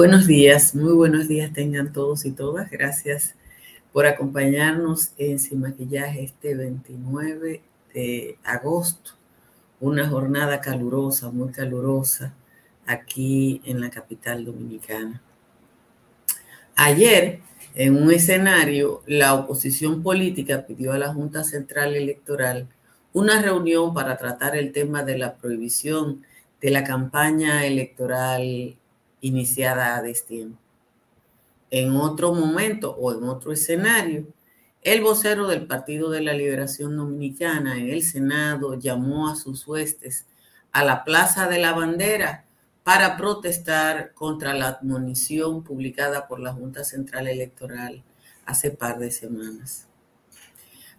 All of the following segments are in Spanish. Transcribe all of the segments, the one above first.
Buenos días, muy buenos días tengan todos y todas. Gracias por acompañarnos en Sin Maquillaje este 29 de agosto. Una jornada calurosa, muy calurosa aquí en la capital dominicana. Ayer, en un escenario, la oposición política pidió a la Junta Central Electoral una reunión para tratar el tema de la prohibición de la campaña electoral iniciada a destiempo. En otro momento o en otro escenario, el vocero del Partido de la Liberación Dominicana en el Senado llamó a sus huestes a la Plaza de la Bandera para protestar contra la admonición publicada por la Junta Central Electoral hace par de semanas.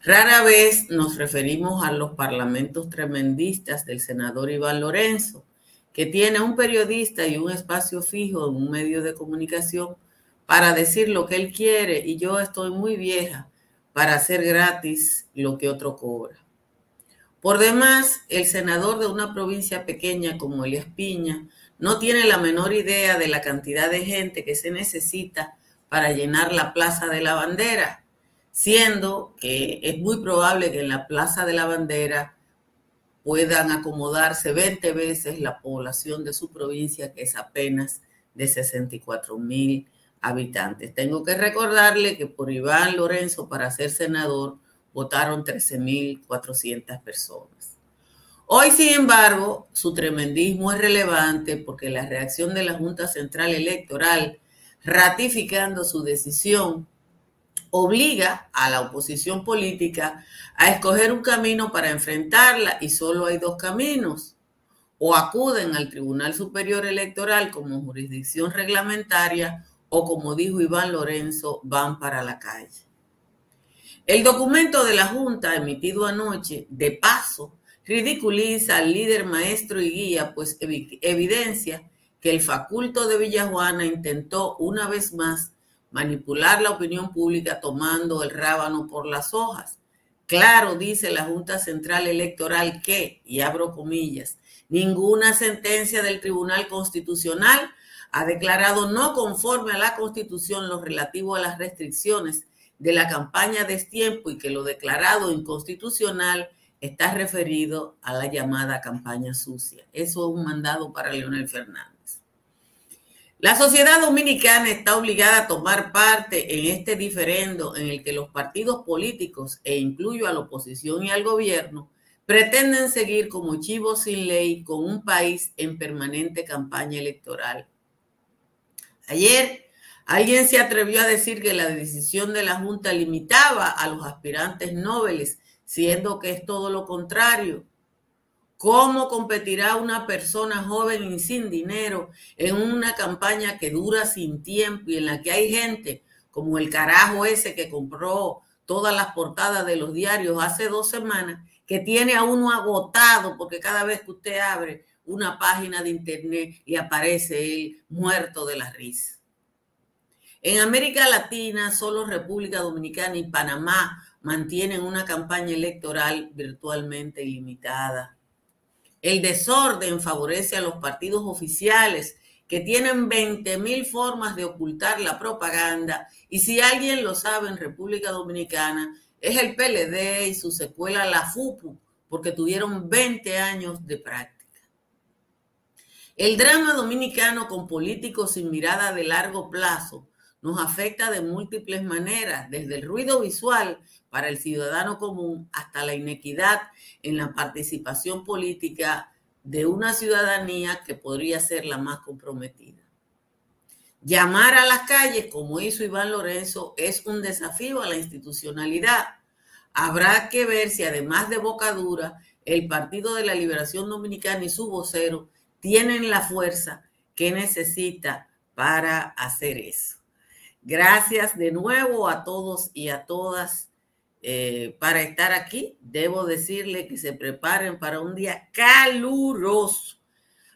Rara vez nos referimos a los parlamentos tremendistas del senador Iván Lorenzo, que tiene un periodista y un espacio fijo en un medio de comunicación para decir lo que él quiere y yo estoy muy vieja para hacer gratis lo que otro cobra. Por demás, el senador de una provincia pequeña como Elías Piña no tiene la menor idea de la cantidad de gente que se necesita para llenar la Plaza de la Bandera, siendo que es muy probable que en la Plaza de la Bandera puedan acomodarse 20 veces la población de su provincia, que es apenas de 64 mil habitantes. Tengo que recordarle que por Iván Lorenzo para ser senador votaron 13.400 personas. Hoy, sin embargo, su tremendismo es relevante porque la reacción de la Junta Central Electoral ratificando su decisión obliga a la oposición política a escoger un camino para enfrentarla y solo hay dos caminos. O acuden al Tribunal Superior Electoral como jurisdicción reglamentaria o como dijo Iván Lorenzo, van para la calle. El documento de la Junta emitido anoche, de paso, ridiculiza al líder maestro y guía, pues evidencia que el faculto de Villajuana intentó una vez más manipular la opinión pública tomando el rábano por las hojas. Claro, dice la Junta Central Electoral que, y abro comillas, ninguna sentencia del Tribunal Constitucional ha declarado no conforme a la Constitución lo relativo a las restricciones de la campaña de destiempo y que lo declarado inconstitucional está referido a la llamada campaña sucia. Eso es un mandado para Leonel Fernández. La sociedad dominicana está obligada a tomar parte en este diferendo en el que los partidos políticos, e incluyo a la oposición y al gobierno, pretenden seguir como chivos sin ley con un país en permanente campaña electoral. Ayer alguien se atrevió a decir que la decisión de la Junta limitaba a los aspirantes nobles, siendo que es todo lo contrario. ¿Cómo competirá una persona joven y sin dinero en una campaña que dura sin tiempo y en la que hay gente como el carajo ese que compró todas las portadas de los diarios hace dos semanas, que tiene a uno agotado porque cada vez que usted abre una página de internet y aparece él muerto de la risa? En América Latina, solo República Dominicana y Panamá mantienen una campaña electoral virtualmente ilimitada el desorden favorece a los partidos oficiales que tienen 20 mil formas de ocultar la propaganda y si alguien lo sabe en República Dominicana es el PLD y su secuela la FUPU porque tuvieron 20 años de práctica. El drama dominicano con políticos sin mirada de largo plazo nos afecta de múltiples maneras, desde el ruido visual para el ciudadano común hasta la inequidad en la participación política de una ciudadanía que podría ser la más comprometida. Llamar a las calles, como hizo Iván Lorenzo, es un desafío a la institucionalidad. Habrá que ver si además de Bocadura, el Partido de la Liberación Dominicana y su vocero tienen la fuerza que necesita para hacer eso. Gracias de nuevo a todos y a todas eh, para estar aquí. Debo decirle que se preparen para un día caluroso.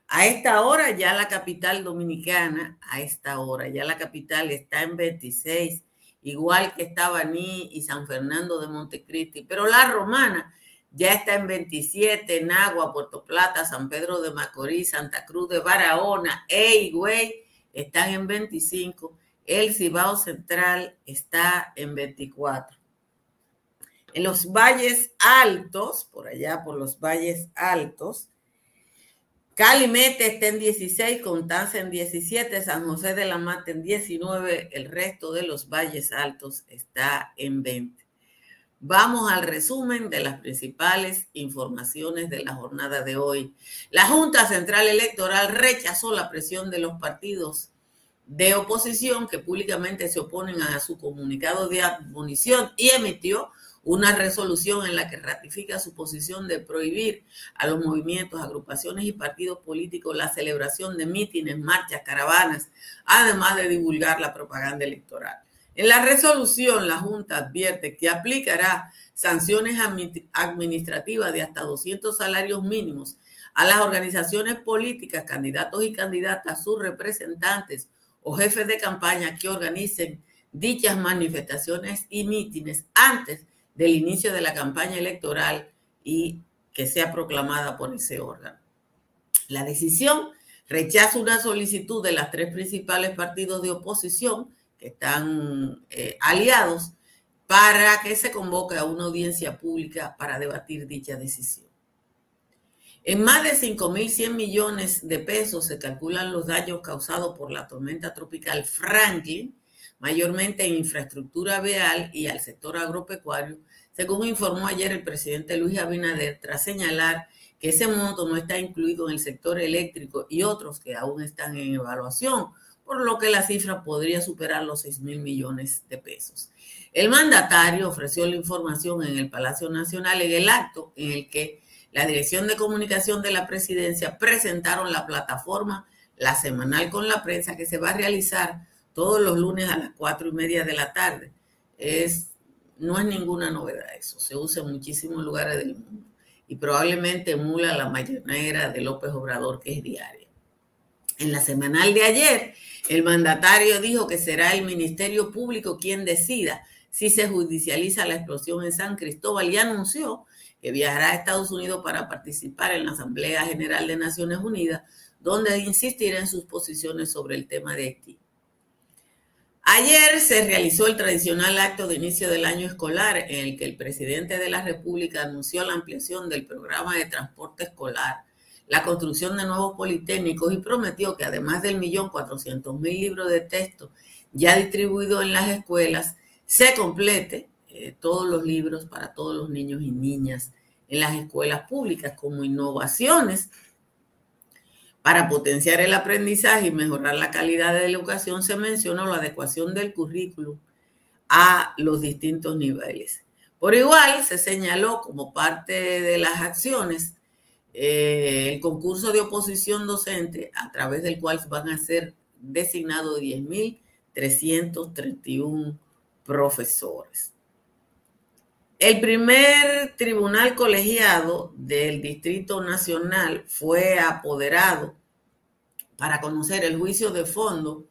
A esta hora ya la capital dominicana, a esta hora ya la capital está en 26, igual que está Baní y San Fernando de Montecristi, pero la romana ya está en 27, Nagua, Puerto Plata, San Pedro de Macorís, Santa Cruz de Barahona, Ey, güey, están en 25, el Cibao Central está en 24. En los valles altos, por allá por los valles altos, Calimete está en 16, Constanza en 17, San José de la Mata en 19, el resto de los valles altos está en 20. Vamos al resumen de las principales informaciones de la jornada de hoy. La Junta Central Electoral rechazó la presión de los partidos de oposición que públicamente se oponen a su comunicado de admonición y emitió una resolución en la que ratifica su posición de prohibir a los movimientos, agrupaciones y partidos políticos la celebración de mítines, marchas, caravanas, además de divulgar la propaganda electoral. En la resolución, la Junta advierte que aplicará sanciones administrativas de hasta 200 salarios mínimos a las organizaciones políticas, candidatos y candidatas, sus representantes o jefes de campaña que organicen dichas manifestaciones y mítines antes del inicio de la campaña electoral y que sea proclamada por ese órgano. La decisión rechaza una solicitud de las tres principales partidos de oposición que están eh, aliados para que se convoque a una audiencia pública para debatir dicha decisión. En más de 5.100 millones de pesos se calculan los daños causados por la tormenta tropical Franklin, mayormente en infraestructura vial y al sector agropecuario, según informó ayer el presidente Luis Abinader, tras señalar que ese monto no está incluido en el sector eléctrico y otros que aún están en evaluación, por lo que la cifra podría superar los 6 mil millones de pesos. El mandatario ofreció la información en el Palacio Nacional en el acto en el que la Dirección de Comunicación de la Presidencia presentaron la plataforma La Semanal con la Prensa que se va a realizar todos los lunes a las cuatro y media de la tarde. Es, no es ninguna novedad eso, se usa en muchísimos lugares del mundo y probablemente emula la mañanera de López Obrador que es diaria. En la semanal de ayer, el mandatario dijo que será el Ministerio Público quien decida si se judicializa la explosión en San Cristóbal y anunció que viajará a Estados Unidos para participar en la Asamblea General de Naciones Unidas, donde insistirá en sus posiciones sobre el tema de Haití. Ayer se realizó el tradicional acto de inicio del año escolar en el que el presidente de la República anunció la ampliación del programa de transporte escolar, la construcción de nuevos politécnicos y prometió que además del millón cuatrocientos mil libros de texto ya distribuidos en las escuelas, se complete eh, todos los libros para todos los niños y niñas en las escuelas públicas como innovaciones para potenciar el aprendizaje y mejorar la calidad de la educación, se mencionó la adecuación del currículum a los distintos niveles. Por igual, se señaló como parte de las acciones eh, el concurso de oposición docente a través del cual van a ser designados 10.331 profesores. El primer tribunal colegiado del Distrito Nacional fue apoderado para conocer el juicio de fondo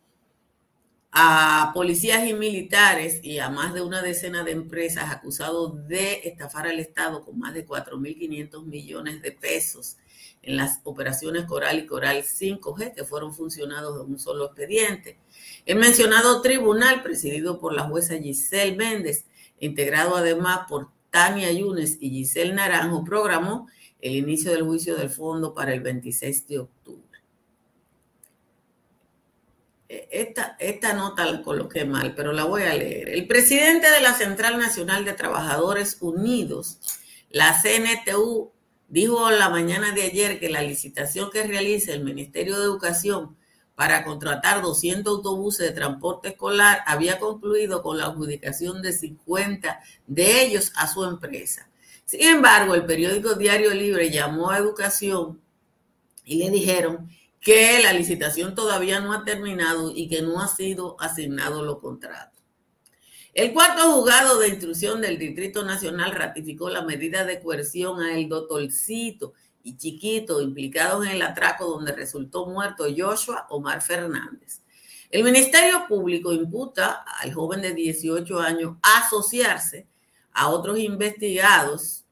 a policías y militares y a más de una decena de empresas acusados de estafar al Estado con más de 4.500 millones de pesos en las operaciones Coral y Coral 5G, que fueron funcionados de un solo expediente. El mencionado tribunal, presidido por la jueza Giselle Méndez, integrado además por Tania Yunes y Giselle Naranjo, programó el inicio del juicio del fondo para el 26 de octubre. E, esta, esta nota la coloqué mal, pero la voy a leer. El presidente de la Central Nacional de Trabajadores Unidos, la CNTU, dijo la mañana de ayer que la licitación que realiza el Ministerio de Educación para contratar 200 autobuses de transporte escolar había concluido con la adjudicación de 50 de ellos a su empresa. Sin embargo, el periódico Diario Libre llamó a Educación y le dijeron que la licitación todavía no ha terminado y que no ha sido asignado los contratos. El cuarto juzgado de instrucción del Distrito Nacional ratificó la medida de coerción a el doctorcito y Chiquito implicados en el atraco donde resultó muerto Joshua Omar Fernández. El Ministerio Público imputa al joven de 18 años asociarse a otros investigados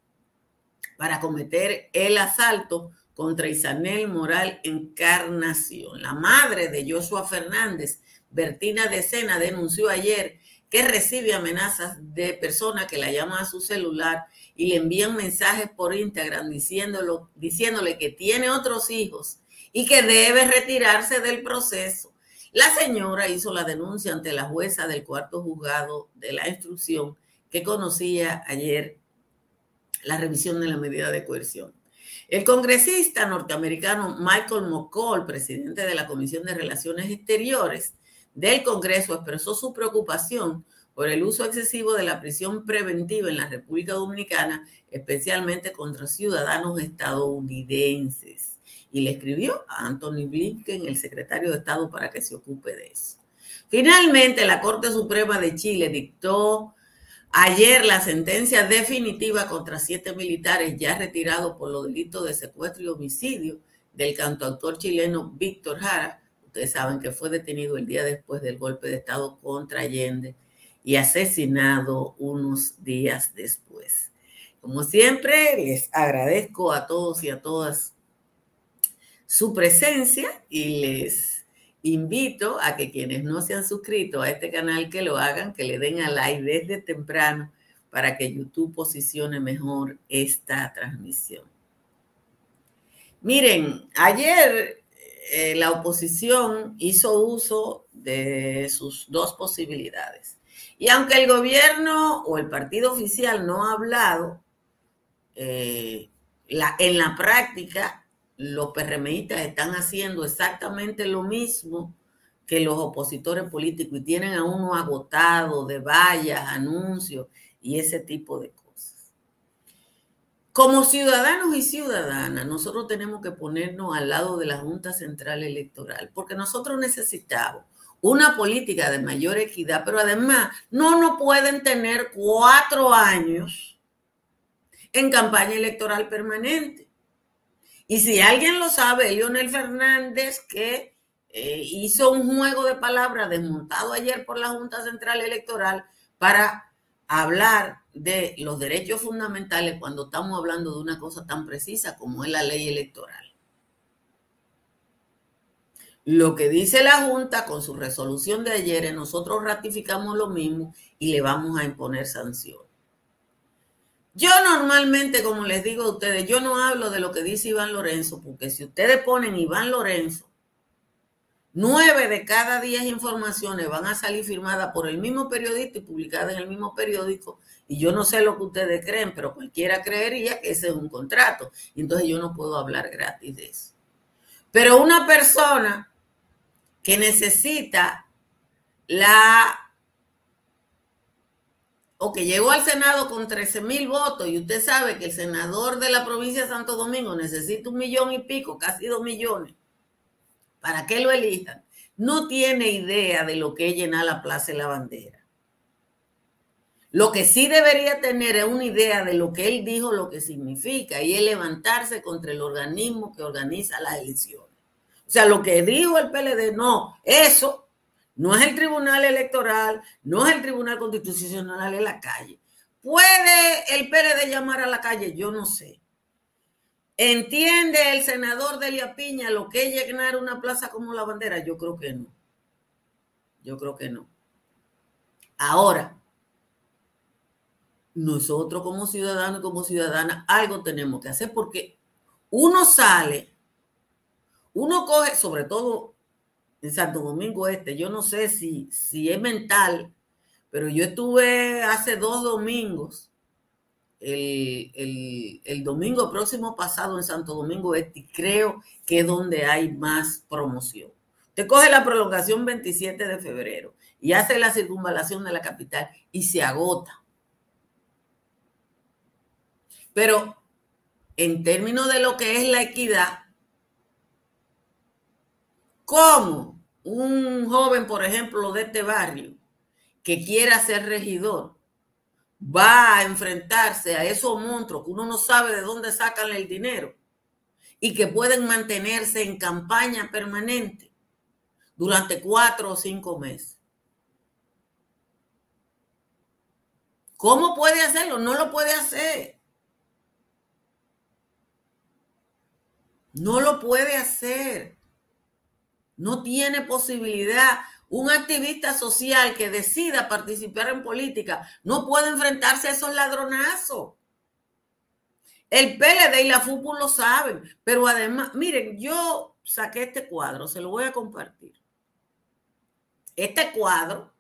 para cometer el asalto contra Isanel Moral Encarnación. La madre de Joshua Fernández, Bertina de Sena, denunció ayer que recibe amenazas de personas que la llaman a su celular y le envían mensajes por Instagram diciéndole que tiene otros hijos y que debe retirarse del proceso. La señora hizo la denuncia ante la jueza del cuarto juzgado de la instrucción que conocía ayer la revisión de la medida de coerción. El congresista norteamericano Michael McCall, presidente de la Comisión de Relaciones Exteriores del Congreso, expresó su preocupación por el uso excesivo de la prisión preventiva en la República Dominicana, especialmente contra ciudadanos estadounidenses. Y le escribió a Anthony Blinken, el secretario de Estado, para que se ocupe de eso. Finalmente, la Corte Suprema de Chile dictó ayer la sentencia definitiva contra siete militares ya retirados por los delitos de secuestro y homicidio del cantautor chileno Víctor Jara. Ustedes saben que fue detenido el día después del golpe de Estado contra Allende y asesinado unos días después. Como siempre, les agradezco a todos y a todas su presencia y les invito a que quienes no se han suscrito a este canal que lo hagan, que le den a like desde temprano para que YouTube posicione mejor esta transmisión. Miren, ayer eh, la oposición hizo uso de sus dos posibilidades. Y aunque el gobierno o el partido oficial no ha hablado, eh, en la práctica los PRMistas están haciendo exactamente lo mismo que los opositores políticos y tienen a uno agotado de vallas, anuncios y ese tipo de cosas. Como ciudadanos y ciudadanas, nosotros tenemos que ponernos al lado de la Junta Central Electoral, porque nosotros necesitamos una política de mayor equidad, pero además no nos pueden tener cuatro años en campaña electoral permanente. Y si alguien lo sabe, Leonel Fernández, que eh, hizo un juego de palabras desmontado ayer por la Junta Central Electoral para hablar de los derechos fundamentales cuando estamos hablando de una cosa tan precisa como es la ley electoral. Lo que dice la Junta con su resolución de ayer, nosotros ratificamos lo mismo y le vamos a imponer sanciones. Yo normalmente, como les digo a ustedes, yo no hablo de lo que dice Iván Lorenzo, porque si ustedes ponen Iván Lorenzo, nueve de cada diez informaciones van a salir firmadas por el mismo periodista y publicadas en el mismo periódico. Y yo no sé lo que ustedes creen, pero cualquiera creería que ese es un contrato. Entonces yo no puedo hablar gratis de eso. Pero una persona que necesita la o que llegó al Senado con 13 mil votos y usted sabe que el senador de la provincia de Santo Domingo necesita un millón y pico, casi dos millones, para que lo elijan, no tiene idea de lo que es llenar la Plaza de la Bandera. Lo que sí debería tener es una idea de lo que él dijo, lo que significa, y es levantarse contra el organismo que organiza las elecciones. O sea, lo que dijo el PLD, no, eso no es el Tribunal Electoral, no es el Tribunal Constitucional, en la calle. ¿Puede el PLD llamar a la calle? Yo no sé. ¿Entiende el senador Delia Piña lo que es llenar una plaza como la bandera? Yo creo que no. Yo creo que no. Ahora, nosotros como ciudadanos y como ciudadanas algo tenemos que hacer porque uno sale uno coge, sobre todo en Santo Domingo Este, yo no sé si, si es mental, pero yo estuve hace dos domingos, el, el domingo próximo pasado en Santo Domingo Este, y creo que es donde hay más promoción. Te coge la prolongación 27 de febrero y hace la circunvalación de la capital y se agota. Pero en términos de lo que es la equidad, ¿Cómo un joven, por ejemplo, de este barrio, que quiera ser regidor, va a enfrentarse a esos monstruos que uno no sabe de dónde sacan el dinero y que pueden mantenerse en campaña permanente durante cuatro o cinco meses? ¿Cómo puede hacerlo? No lo puede hacer. No lo puede hacer. No tiene posibilidad. Un activista social que decida participar en política no puede enfrentarse a esos ladronazos. El PLD y la FUPU lo saben, pero además, miren, yo saqué este cuadro, se lo voy a compartir. Este cuadro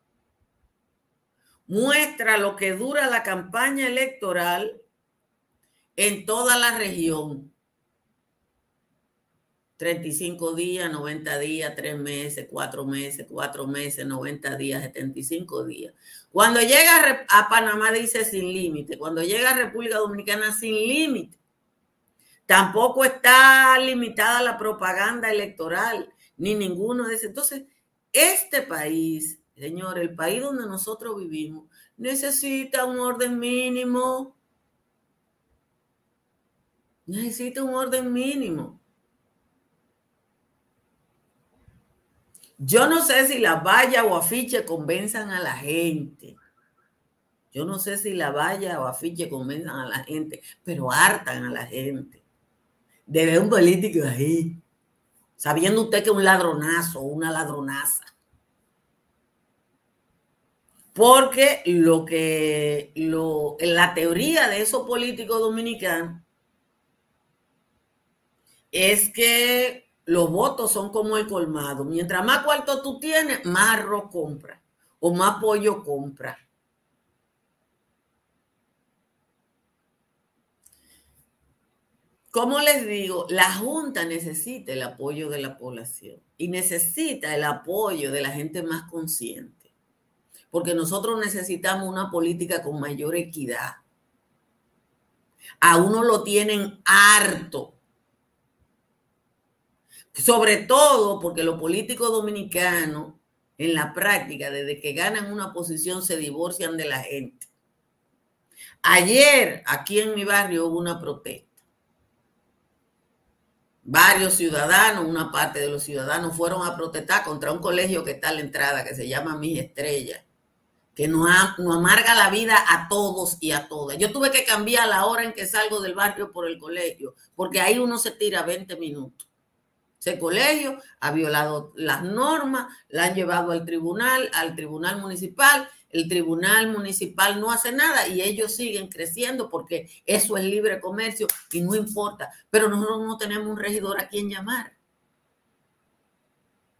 muestra lo que dura la campaña electoral en toda la región. 35 días, 90 días, 3 meses, 4 meses, 4 meses, 90 días, 75 días. Cuando llega a Panamá dice sin límite, cuando llega a República Dominicana sin límite. Tampoco está limitada la propaganda electoral, ni ninguno de esos. Entonces, este país, señor, el país donde nosotros vivimos, necesita un orden mínimo. Necesita un orden mínimo. Yo no sé si la valla o afiche convenzan a la gente. Yo no sé si la valla o afiche convenzan a la gente, pero hartan a la gente. De ver un político ahí, sabiendo usted que es un ladronazo o una ladronaza. Porque lo que, lo, la teoría de esos políticos dominicanos es que los votos son como el colmado. Mientras más cuarto tú tienes, más arroz compra o más pollo compra. Como les digo, la Junta necesita el apoyo de la población y necesita el apoyo de la gente más consciente, porque nosotros necesitamos una política con mayor equidad. A uno lo tienen harto sobre todo porque los políticos dominicanos, en la práctica, desde que ganan una posición, se divorcian de la gente. Ayer, aquí en mi barrio, hubo una protesta. Varios ciudadanos, una parte de los ciudadanos fueron a protestar contra un colegio que está a la entrada, que se llama Mis Estrellas, que nos, nos amarga la vida a todos y a todas. Yo tuve que cambiar la hora en que salgo del barrio por el colegio, porque ahí uno se tira 20 minutos. Ese colegio ha violado las normas, la han llevado al tribunal, al tribunal municipal. El tribunal municipal no hace nada y ellos siguen creciendo porque eso es libre comercio y no importa. Pero nosotros no tenemos un regidor a quien llamar.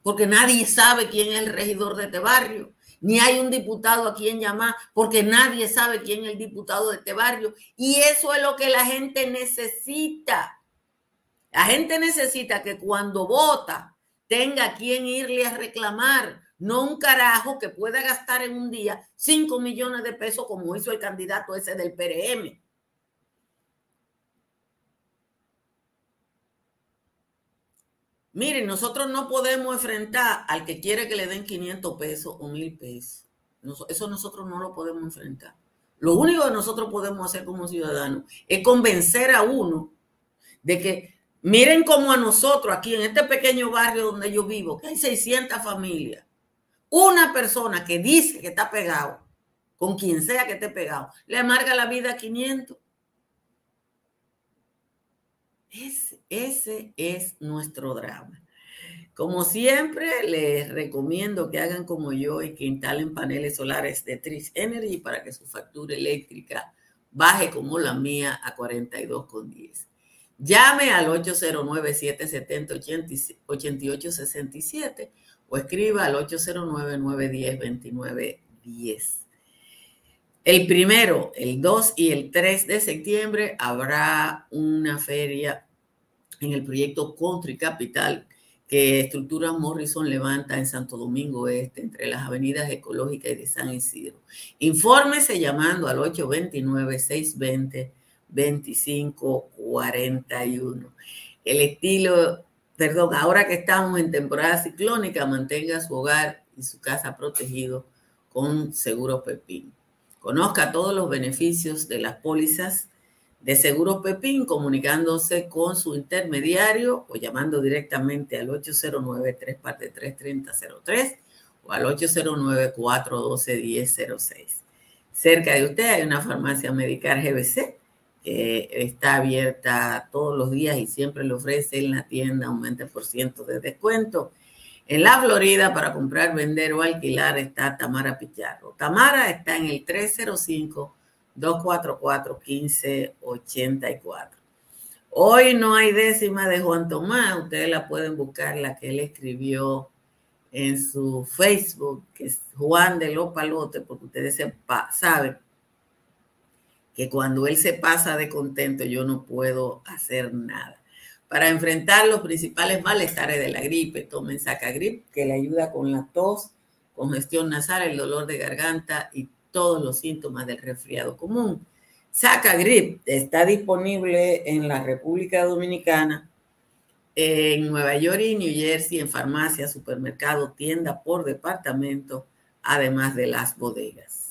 Porque nadie sabe quién es el regidor de este barrio. Ni hay un diputado a quien llamar porque nadie sabe quién es el diputado de este barrio. Y eso es lo que la gente necesita la gente necesita que cuando vota tenga quien irle a reclamar, no un carajo que pueda gastar en un día 5 millones de pesos como hizo el candidato ese del PRM. Miren, nosotros no podemos enfrentar al que quiere que le den 500 pesos o 1000 pesos. Eso nosotros no lo podemos enfrentar. Lo único que nosotros podemos hacer como ciudadanos es convencer a uno de que Miren cómo a nosotros aquí en este pequeño barrio donde yo vivo, que hay 600 familias, una persona que dice que está pegado, con quien sea que esté pegado, le amarga la vida a 500. Ese, ese es nuestro drama. Como siempre, les recomiendo que hagan como yo y que instalen paneles solares de Tris Energy para que su factura eléctrica baje como la mía a 42,10. Llame al 809-770-8867 o escriba al 809-910-2910. El primero, el 2 y el 3 de septiembre habrá una feria en el proyecto Country Capital que Estructura Morrison levanta en Santo Domingo Este, entre las avenidas ecológicas y de San Isidro. Infórmese llamando al 829 620 2541. El estilo, perdón, ahora que estamos en temporada ciclónica, mantenga su hogar y su casa protegido con Seguro Pepín. Conozca todos los beneficios de las pólizas de Seguro Pepín comunicándose con su intermediario o llamando directamente al 809-343-3003 o al 809-412-1006. Cerca de usted hay una farmacia medical GBC que está abierta todos los días y siempre le ofrece en la tienda un 20% de descuento. En la Florida, para comprar, vender o alquilar, está Tamara Picharro. Tamara está en el 305-244-1584. Hoy no hay décima de Juan Tomás, ustedes la pueden buscar, la que él escribió en su Facebook, que es Juan de los Palotes, porque ustedes saben que cuando él se pasa de contento yo no puedo hacer nada. Para enfrentar los principales malestares de la gripe, tomen Sacagrip, que le ayuda con la tos, congestión nasal, el dolor de garganta y todos los síntomas del resfriado común. Sacagrip está disponible en la República Dominicana, en Nueva York y New Jersey, en farmacia, supermercado, tienda por departamento, además de las bodegas.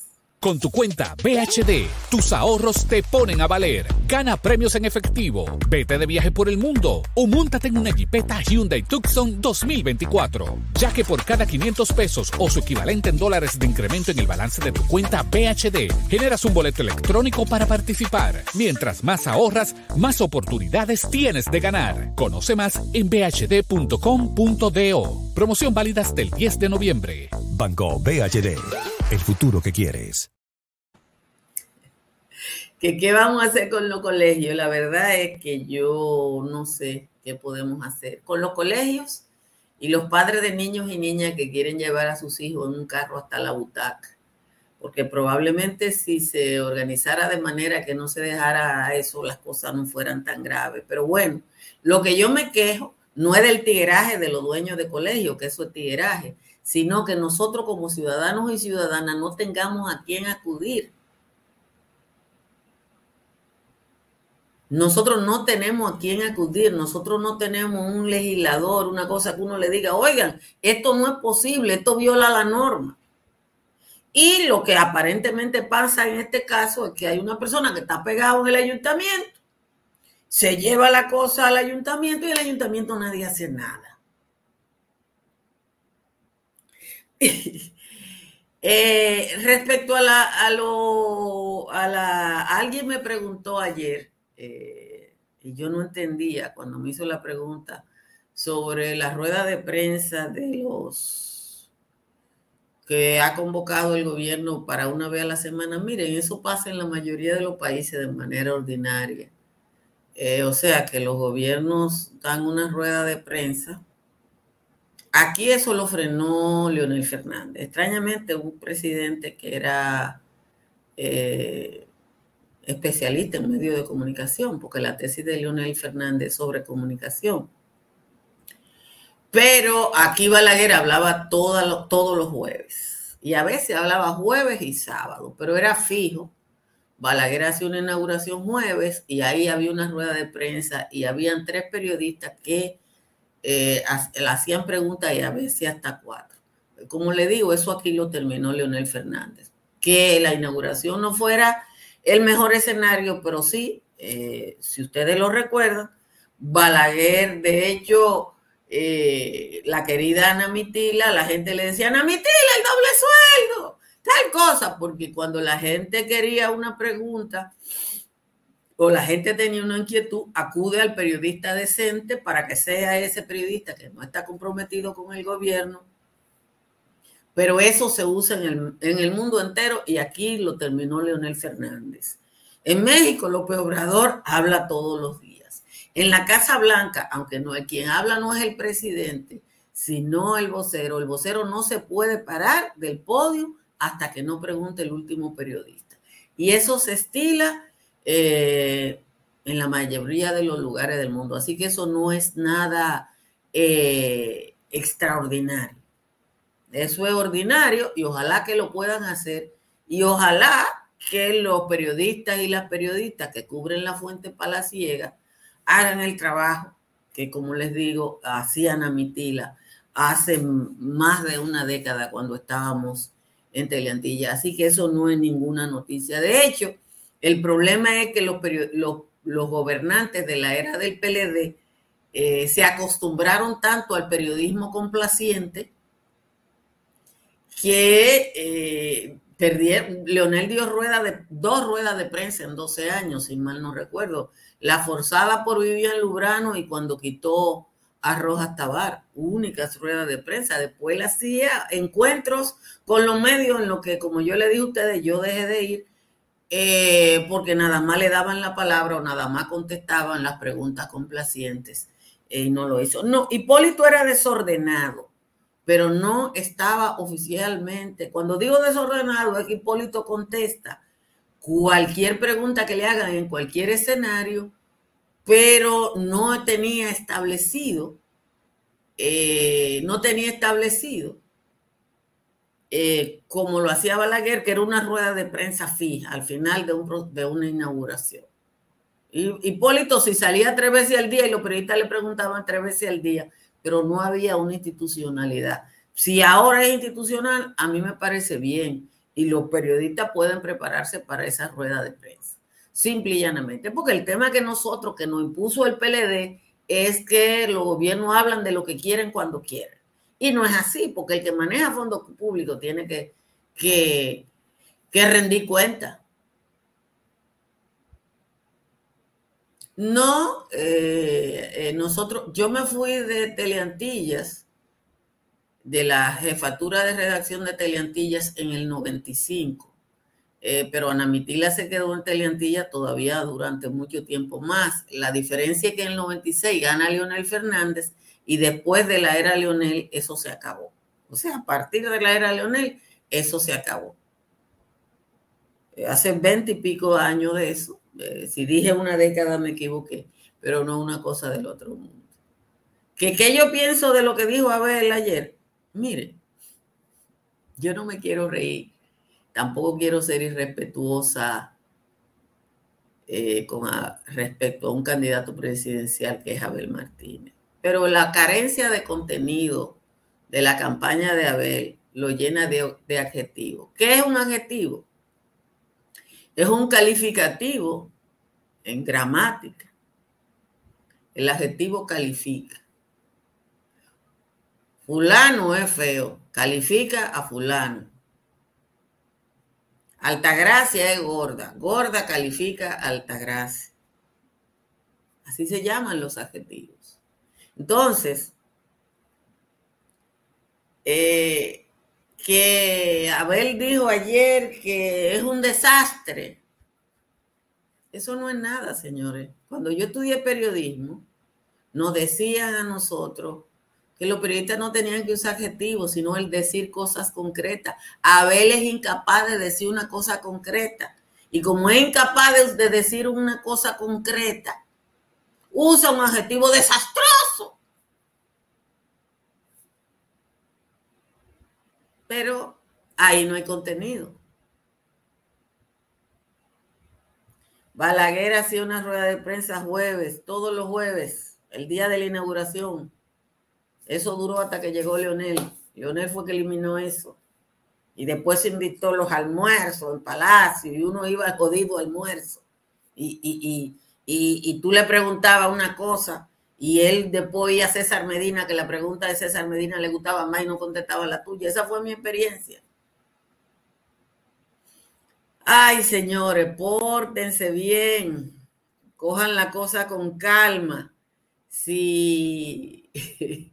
Con tu cuenta BHD, tus ahorros te ponen a valer. Gana premios en efectivo, vete de viaje por el mundo o montate en una Jeepeta Hyundai Tucson 2024. Ya que por cada 500 pesos o su equivalente en dólares de incremento en el balance de tu cuenta BHD, generas un boleto electrónico para participar. Mientras más ahorras, más oportunidades tienes de ganar. Conoce más en bhd.com.do. Promoción válida hasta el 10 de noviembre. Banco BHD, el futuro que quieres. ¿Que ¿Qué vamos a hacer con los colegios? La verdad es que yo no sé qué podemos hacer. Con los colegios y los padres de niños y niñas que quieren llevar a sus hijos en un carro hasta la butaca. Porque probablemente si se organizara de manera que no se dejara eso, las cosas no fueran tan graves. Pero bueno, lo que yo me quejo no es del tigueraje de los dueños de colegio, que eso es tigueraje, sino que nosotros como ciudadanos y ciudadanas no tengamos a quién acudir. Nosotros no tenemos a quién acudir, nosotros no tenemos un legislador, una cosa que uno le diga, oigan, esto no es posible, esto viola la norma. Y lo que aparentemente pasa en este caso es que hay una persona que está pegado en el ayuntamiento, se lleva la cosa al ayuntamiento y el ayuntamiento nadie hace nada. Eh, respecto a la, a lo, a la, alguien me preguntó ayer, eh, y yo no entendía cuando me hizo la pregunta sobre la rueda de prensa de los que ha convocado el gobierno para una vez a la semana. Miren, eso pasa en la mayoría de los países de manera ordinaria. Eh, o sea que los gobiernos dan una rueda de prensa Aquí eso lo frenó Leonel Fernández. Extrañamente, un presidente que era eh, especialista en medios de comunicación, porque la tesis de Leonel Fernández sobre comunicación. Pero aquí Balaguer hablaba todos los jueves. Y a veces hablaba jueves y sábado, pero era fijo. Balaguer hacía una inauguración jueves y ahí había una rueda de prensa y habían tres periodistas que eh, le hacían preguntas y a veces hasta cuatro. Como le digo, eso aquí lo terminó Leonel Fernández. Que la inauguración no fuera el mejor escenario, pero sí, eh, si ustedes lo recuerdan, Balaguer, de hecho, eh, la querida Ana Mitila, la gente le decía, Ana Mitila, el doble sueldo, tal cosa, porque cuando la gente quería una pregunta, o la gente tenía una inquietud, acude al periodista decente para que sea ese periodista que no está comprometido con el gobierno. Pero eso se usa en el, en el mundo entero y aquí lo terminó Leonel Fernández. En México, López Obrador habla todos los días. En la Casa Blanca, aunque no quien habla, no es el presidente, sino el vocero. El vocero no se puede parar del podio hasta que no pregunte el último periodista. Y eso se estila eh, en la mayoría de los lugares del mundo. Así que eso no es nada eh, extraordinario. Eso es ordinario y ojalá que lo puedan hacer y ojalá que los periodistas y las periodistas que cubren la fuente palaciega hagan el trabajo que, como les digo, hacían a Mitila hace más de una década cuando estábamos en Teleantilla. Así que eso no es ninguna noticia. De hecho, el problema es que los, gobernantes de la era del PLD eh, se acostumbraron tanto al periodismo complaciente que eh, Leonel dio rueda de, dos ruedas de prensa en 12 años, si mal no recuerdo. La forzada por Vivian Lubrano y cuando quitó a Rojas Tabar, únicas ruedas de prensa. Después le hacía encuentros con los medios en lo que, como yo le dije a ustedes, yo dejé de ir eh, porque nada más le daban la palabra o nada más contestaban las preguntas complacientes eh, y no lo hizo. No, Hipólito era desordenado, pero no estaba oficialmente. Cuando digo desordenado es que Hipólito contesta cualquier pregunta que le hagan en cualquier escenario, pero no tenía establecido, eh, no tenía establecido eh, como lo hacía Balaguer, que era una rueda de prensa fija al final de, un, de una inauguración. Hipólito si salía tres veces al día y los periodistas le preguntaban tres veces al día, pero no había una institucionalidad. Si ahora es institucional, a mí me parece bien y los periodistas pueden prepararse para esa rueda de prensa, simple y llanamente, porque el tema que nosotros, que nos impuso el PLD, es que los gobiernos hablan de lo que quieren cuando quieren. Y no es así, porque el que maneja fondos públicos tiene que, que, rendir cuenta. No, eh, eh, nosotros, yo me fui de Teleantillas, de la jefatura de redacción de Teleantillas en el 95, eh, pero Ana Mitila se quedó en Teleantillas todavía durante mucho tiempo más. La diferencia es que en el 96 gana Leonel Fernández y después de la era Leonel eso se acabó. O sea, a partir de la era Leonel eso se acabó. Eh, hace veinte y pico años de eso. Eh, si dije una década me equivoqué, pero no una cosa del otro mundo. ¿Qué, ¿Qué yo pienso de lo que dijo Abel ayer? Mire, yo no me quiero reír, tampoco quiero ser irrespetuosa eh, con respecto a un candidato presidencial que es Abel Martínez. Pero la carencia de contenido de la campaña de Abel lo llena de, de adjetivos. ¿Qué es un adjetivo? Es un calificativo en gramática. El adjetivo califica. Fulano es feo, califica a fulano. Altagracia es gorda, gorda califica a altagracia. Así se llaman los adjetivos. Entonces, eh, que Abel dijo ayer que es un desastre. Eso no es nada, señores. Cuando yo estudié periodismo, nos decían a nosotros que los periodistas no tenían que usar adjetivos, sino el decir cosas concretas. Abel es incapaz de decir una cosa concreta. Y como es incapaz de decir una cosa concreta, usa un adjetivo desastroso. Pero ahí no hay contenido. Balaguer hacía una rueda de prensa jueves, todos los jueves, el día de la inauguración. Eso duró hasta que llegó Leonel. Leonel fue que eliminó eso. Y después se invitó los almuerzos en Palacio y uno iba a jodido almuerzo. Y, y, y, tú le preguntabas una cosa y él después oía a César Medina, que la pregunta de César Medina le gustaba más y no contestaba la tuya. Esa fue mi experiencia. Ay, señores, pórtense bien, cojan la cosa con calma. Si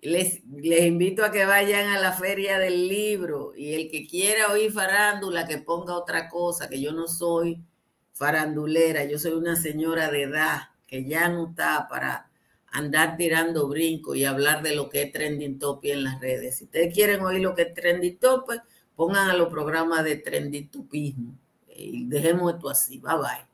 les, les invito a que vayan a la feria del libro y el que quiera oír farándula, que ponga otra cosa, que yo no soy farandulera, yo soy una señora de edad que ya no está para andar tirando brinco y hablar de lo que es trending topic en las redes. Si ustedes quieren oír lo que es trending topic, pongan a los programas de trending topismo. Y dejemos esto así. Bye bye.